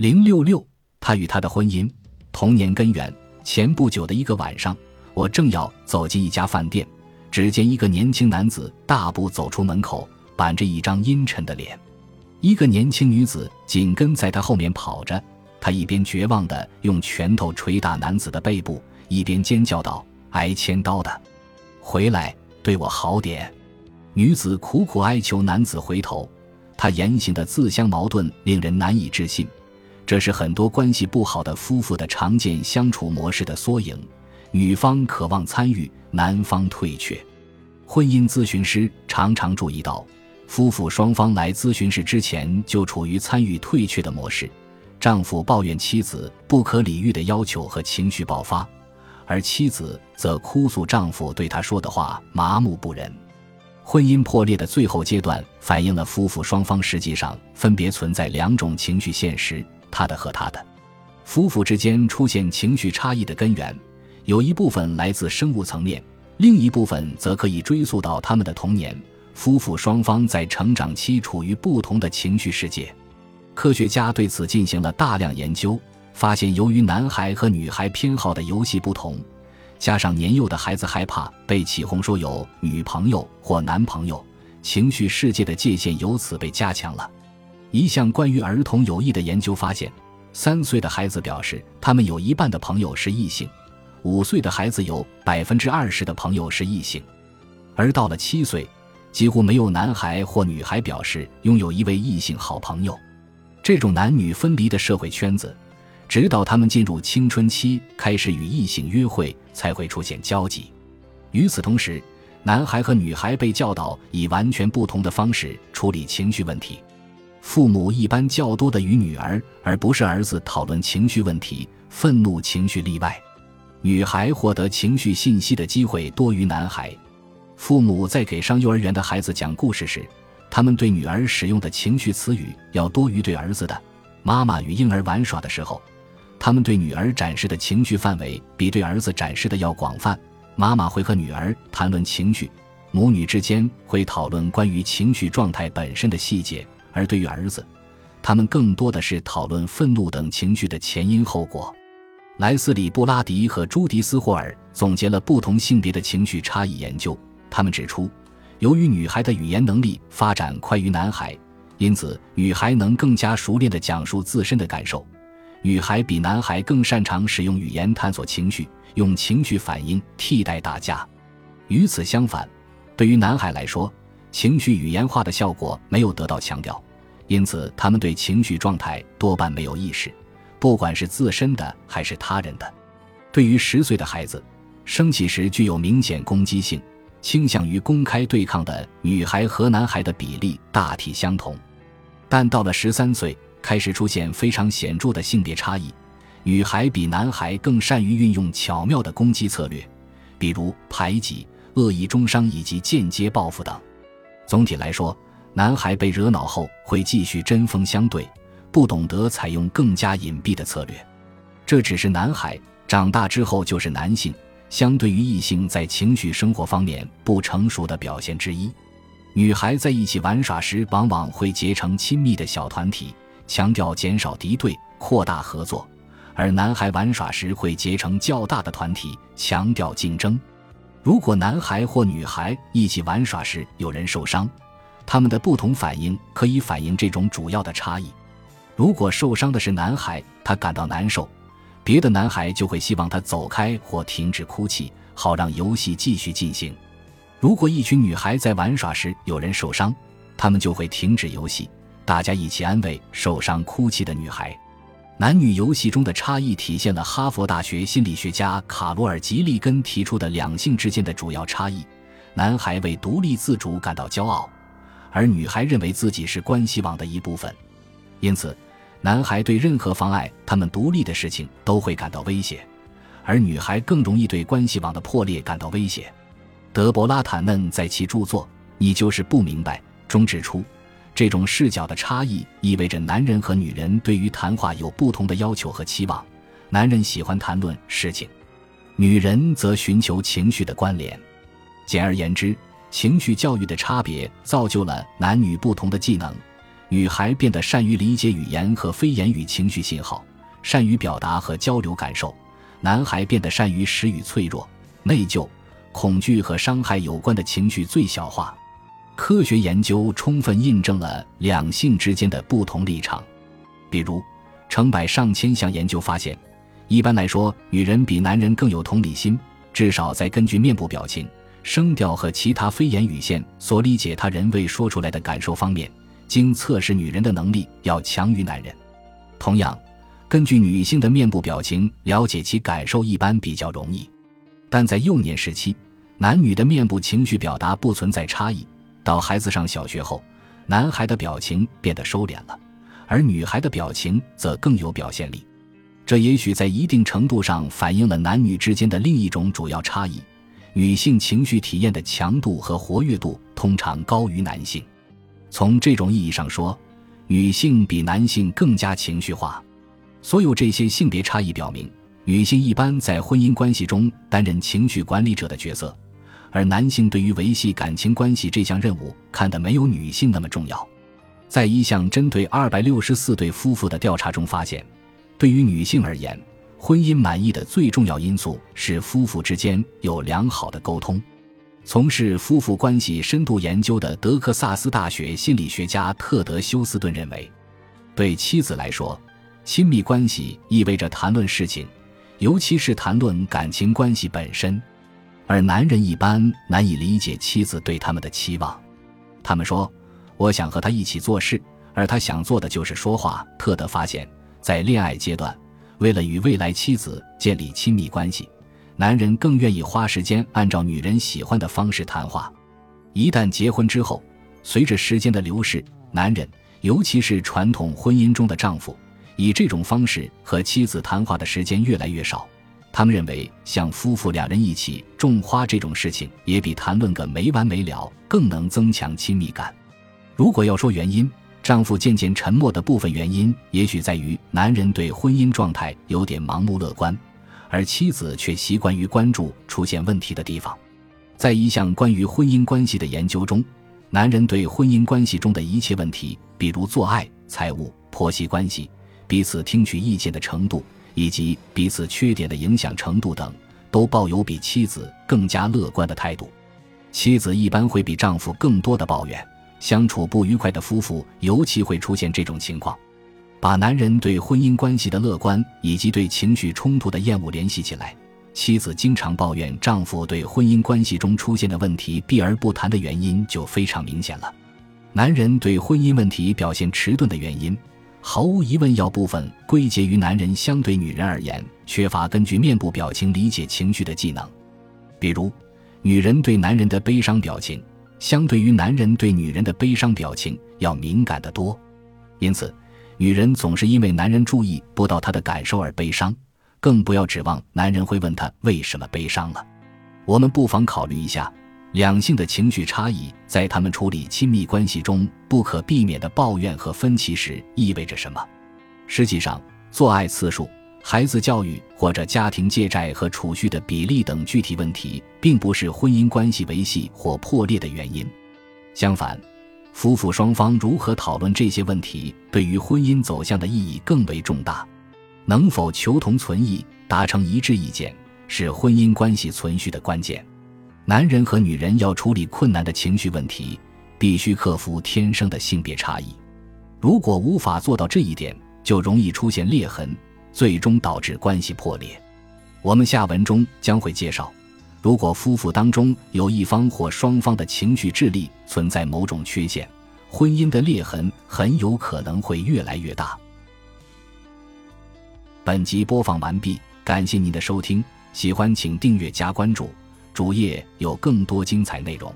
零六六，他与他的婚姻童年根源。前不久的一个晚上，我正要走进一家饭店，只见一个年轻男子大步走出门口，板着一张阴沉的脸。一个年轻女子紧跟在他后面跑着，他一边绝望地用拳头捶打男子的背部，一边尖叫道：“挨千刀的，回来对我好点！”女子苦苦哀求男子回头，他言行的自相矛盾，令人难以置信。这是很多关系不好的夫妇的常见相处模式的缩影：女方渴望参与，男方退却。婚姻咨询师常常注意到。夫妇双方来咨询室之前就处于参与退却的模式，丈夫抱怨妻子不可理喻的要求和情绪爆发，而妻子则哭诉丈夫对她说的话麻木不仁。婚姻破裂的最后阶段反映了夫妇双方实际上分别存在两种情绪现实：他的和他的。夫妇之间出现情绪差异的根源，有一部分来自生物层面，另一部分则可以追溯到他们的童年。夫妇双方在成长期处于不同的情绪世界，科学家对此进行了大量研究，发现由于男孩和女孩偏好的游戏不同，加上年幼的孩子害怕被起哄说有女朋友或男朋友，情绪世界的界限由此被加强了。一项关于儿童友谊的研究发现，三岁的孩子表示他们有一半的朋友是异性，五岁的孩子有百分之二十的朋友是异性，而到了七岁。几乎没有男孩或女孩表示拥有一位异性好朋友。这种男女分离的社会圈子，直到他们进入青春期开始与异性约会，才会出现交集。与此同时，男孩和女孩被教导以完全不同的方式处理情绪问题。父母一般较多的与女儿而不是儿子讨论情绪问题，愤怒情绪例外。女孩获得情绪信息的机会多于男孩。父母在给上幼儿园的孩子讲故事时，他们对女儿使用的情绪词语要多于对儿子的。妈妈与婴儿玩耍的时候，他们对女儿展示的情绪范围比对儿子展示的要广泛。妈妈会和女儿谈论情绪，母女之间会讨论关于情绪状态本身的细节，而对于儿子，他们更多的是讨论愤怒等情绪的前因后果。莱斯里·布拉迪和朱迪斯·霍尔总结了不同性别的情绪差异研究。他们指出，由于女孩的语言能力发展快于男孩，因此女孩能更加熟练地讲述自身的感受。女孩比男孩更擅长使用语言探索情绪，用情绪反应替代打架。与此相反，对于男孩来说，情绪语言化的效果没有得到强调，因此他们对情绪状态多半没有意识，不管是自身的还是他人的。对于十岁的孩子，生气时具有明显攻击性。倾向于公开对抗的女孩和男孩的比例大体相同，但到了十三岁，开始出现非常显著的性别差异。女孩比男孩更善于运用巧妙的攻击策略，比如排挤、恶意中伤以及间接报复等。总体来说，男孩被惹恼后会继续针锋相对，不懂得采用更加隐蔽的策略。这只是男孩长大之后就是男性。相对于异性在情绪生活方面不成熟的表现之一，女孩在一起玩耍时往往会结成亲密的小团体，强调减少敌对、扩大合作；而男孩玩耍时会结成较大的团体，强调竞争。如果男孩或女孩一起玩耍时有人受伤，他们的不同反应可以反映这种主要的差异。如果受伤的是男孩，他感到难受。别的男孩就会希望他走开或停止哭泣，好让游戏继续进行。如果一群女孩在玩耍时有人受伤，他们就会停止游戏，大家一起安慰受伤哭泣的女孩。男女游戏中的差异体现了哈佛大学心理学家卡罗尔·吉利根提出的两性之间的主要差异：男孩为独立自主感到骄傲，而女孩认为自己是关系网的一部分。因此。男孩对任何妨碍他们独立的事情都会感到威胁，而女孩更容易对关系网的破裂感到威胁。德伯拉·坦嫩在其著作《你就是不明白》中指出，这种视角的差异意味着男人和女人对于谈话有不同的要求和期望。男人喜欢谈论事情，女人则寻求情绪的关联。简而言之，情绪教育的差别造就了男女不同的技能。女孩变得善于理解语言和非言语情绪信号，善于表达和交流感受；男孩变得善于使与脆弱、内疚、恐惧和伤害有关的情绪最小化。科学研究充分印证了两性之间的不同立场，比如，成百上千项研究发现，一般来说，女人比男人更有同理心，至少在根据面部表情、声调和其他非言语线所理解他人未说出来的感受方面，经测试，女人的能力要强于男人。同样，根据女性的面部表情了解其感受一般比较容易，但在幼年时期，男女的面部情绪表达不存在差异。到孩子上小学后，男孩的表情变得收敛了，而女孩的表情则更有表现力。这也许在一定程度上反映了男女之间的另一种主要差异：女性情绪体验的强度和活跃度通常高于男性。从这种意义上说，女性比男性更加情绪化。所有这些性别差异表明，女性一般在婚姻关系中担任情绪管理者的角色。而男性对于维系感情关系这项任务看得没有女性那么重要。在一项针对二百六十四对夫妇的调查中发现，对于女性而言，婚姻满意的最重要因素是夫妇之间有良好的沟通。从事夫妇关系深度研究的德克萨斯大学心理学家特德休斯顿认为，对妻子来说，亲密关系意味着谈论事情，尤其是谈论感情关系本身。而男人一般难以理解妻子对他们的期望，他们说：“我想和他一起做事，而他想做的就是说话。”特德发现，在恋爱阶段，为了与未来妻子建立亲密关系，男人更愿意花时间按照女人喜欢的方式谈话。一旦结婚之后，随着时间的流逝，男人，尤其是传统婚姻中的丈夫，以这种方式和妻子谈话的时间越来越少。他们认为，像夫妇两人一起种花这种事情，也比谈论个没完没了更能增强亲密感。如果要说原因，丈夫渐渐沉默的部分原因，也许在于男人对婚姻状态有点盲目乐观，而妻子却习惯于关注出现问题的地方。在一项关于婚姻关系的研究中，男人对婚姻关系中的一切问题，比如做爱、财务、婆媳关系、彼此听取意见的程度。以及彼此缺点的影响程度等，都抱有比妻子更加乐观的态度。妻子一般会比丈夫更多的抱怨，相处不愉快的夫妇尤其会出现这种情况。把男人对婚姻关系的乐观以及对情绪冲突的厌恶联系起来，妻子经常抱怨丈夫对婚姻关系中出现的问题避而不谈的原因就非常明显了。男人对婚姻问题表现迟钝的原因。毫无疑问，要部分归结于男人相对女人而言缺乏根据面部表情理解情绪的技能。比如，女人对男人的悲伤表情，相对于男人对女人的悲伤表情要敏感得多。因此，女人总是因为男人注意不到她的感受而悲伤，更不要指望男人会问她为什么悲伤了。我们不妨考虑一下。两性的情绪差异，在他们处理亲密关系中不可避免的抱怨和分歧时意味着什么？实际上，做爱次数、孩子教育或者家庭借债和储蓄的比例等具体问题，并不是婚姻关系维系或破裂的原因。相反，夫妇双方如何讨论这些问题，对于婚姻走向的意义更为重大。能否求同存异、达成一致意见，是婚姻关系存续的关键。男人和女人要处理困难的情绪问题，必须克服天生的性别差异。如果无法做到这一点，就容易出现裂痕，最终导致关系破裂。我们下文中将会介绍，如果夫妇当中有一方或双方的情绪智力存在某种缺陷，婚姻的裂痕很有可能会越来越大。本集播放完毕，感谢您的收听，喜欢请订阅加关注。主页有更多精彩内容。